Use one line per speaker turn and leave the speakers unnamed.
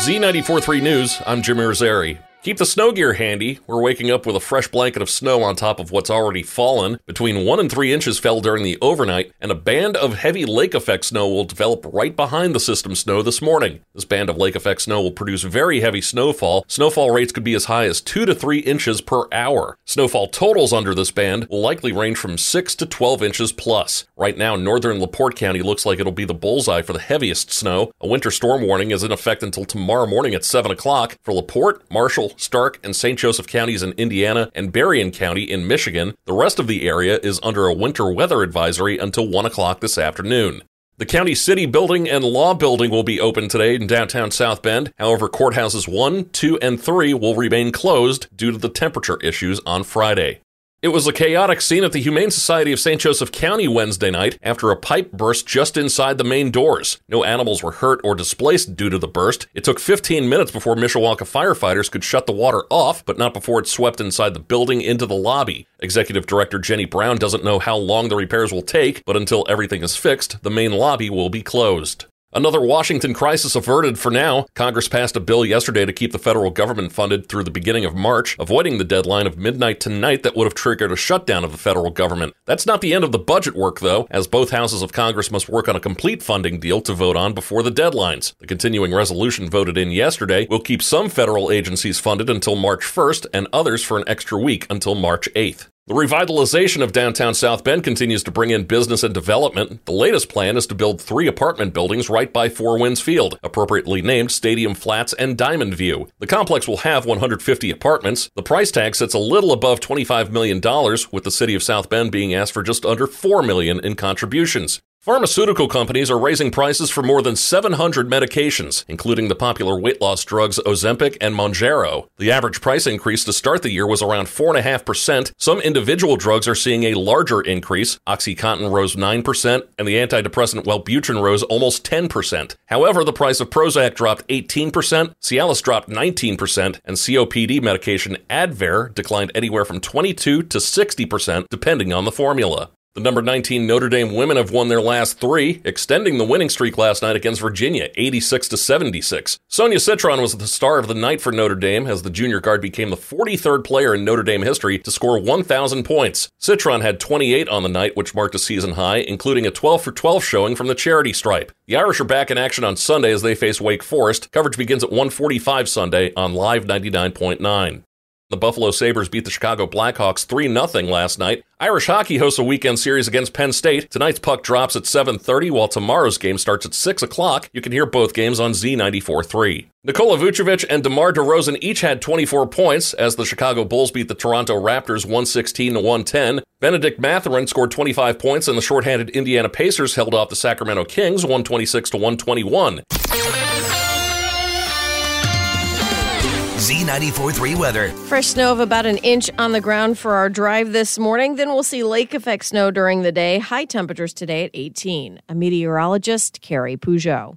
Z943 News, I'm Jimmy Rosari. Keep the snow gear handy. We're waking up with a fresh blanket of snow on top of what's already fallen. Between 1 and 3 inches fell during the overnight, and a band of heavy lake effect snow will develop right behind the system snow this morning. This band of lake effect snow will produce very heavy snowfall. Snowfall rates could be as high as 2 to 3 inches per hour. Snowfall totals under this band will likely range from 6 to 12 inches plus. Right now, northern LaPorte County looks like it'll be the bullseye for the heaviest snow. A winter storm warning is in effect until tomorrow morning at 7 o'clock for LaPorte, Marshall, Starke, and St. Joseph counties in Indiana, and Berrien County in Michigan. The rest of the area is under a winter weather advisory until 1 o'clock this afternoon. The county city building and law building will be open today in downtown South Bend. However, courthouses 1, 2, and 3 will remain closed due to the temperature issues on Friday. It was a chaotic scene at the Humane Society of St. Joseph County Wednesday night after a pipe burst just inside the main doors. No animals were hurt or displaced due to the burst. It took 15 minutes before Mishawaka firefighters could shut the water off, but not before it swept inside the building into the lobby. Executive Director Jenny Brown doesn't know how long the repairs will take, but until everything is fixed, the main lobby will be closed. Another Washington crisis averted for now. Congress passed a bill yesterday to keep the federal government funded through the beginning of March, avoiding the deadline of midnight tonight that would have triggered a shutdown of the federal government. That's not the end of the budget work, though, as both houses of Congress must work on a complete funding deal to vote on before the deadlines. The continuing resolution voted in yesterday will keep some federal agencies funded until March 1st and others for an extra week until March 8th. The revitalization of downtown South Bend continues to bring in business and development. The latest plan is to build three apartment buildings right by Four Winds Field, appropriately named Stadium Flats and Diamond View. The complex will have 150 apartments. The price tag sits a little above $25 million, with the city of South Bend being asked for just under 4 million in contributions. Pharmaceutical companies are raising prices for more than 700 medications, including the popular weight loss drugs Ozempic and Mounjaro. The average price increase to start the year was around 4.5%. Some individual drugs are seeing a larger increase. Oxycontin rose 9%, and the antidepressant Wellbutrin rose almost 10%. However, the price of Prozac dropped 18%, Cialis dropped 19%, and COPD medication Advair declined anywhere from 22 to 60%, depending on the formula. The number 19 Notre Dame women have won their last three, extending the winning streak last night against Virginia, 86 to 76. Sonia Citron was the star of the night for Notre Dame as the junior guard became the 43rd player in Notre Dame history to score 1,000 points. Citron had 28 on the night, which marked a season high, including a 12 for 12 showing from the charity stripe. The Irish are back in action on Sunday as they face Wake Forest. Coverage begins at 1:45 Sunday on Live 99.9. The Buffalo Sabres beat the Chicago Blackhawks 3 0 last night. Irish hockey hosts a weekend series against Penn State. Tonight's puck drops at 7.30, while tomorrow's game starts at 6 o'clock. You can hear both games on Z94.3. Nikola Vucevic and DeMar DeRozan each had 24 points as the Chicago Bulls beat the Toronto Raptors 116 to 110. Bennedict Mathurin scored 25 points, and the shorthanded Indiana Pacers held off the Sacramento Kings 126 to 121.
Z94.3 weather.
Fresh snow of about an inch on the ground for our drive this morning. Then we'll see lake effect snow during the day. High temperatures today at 18. A meteorologist, Carrie Peugeot.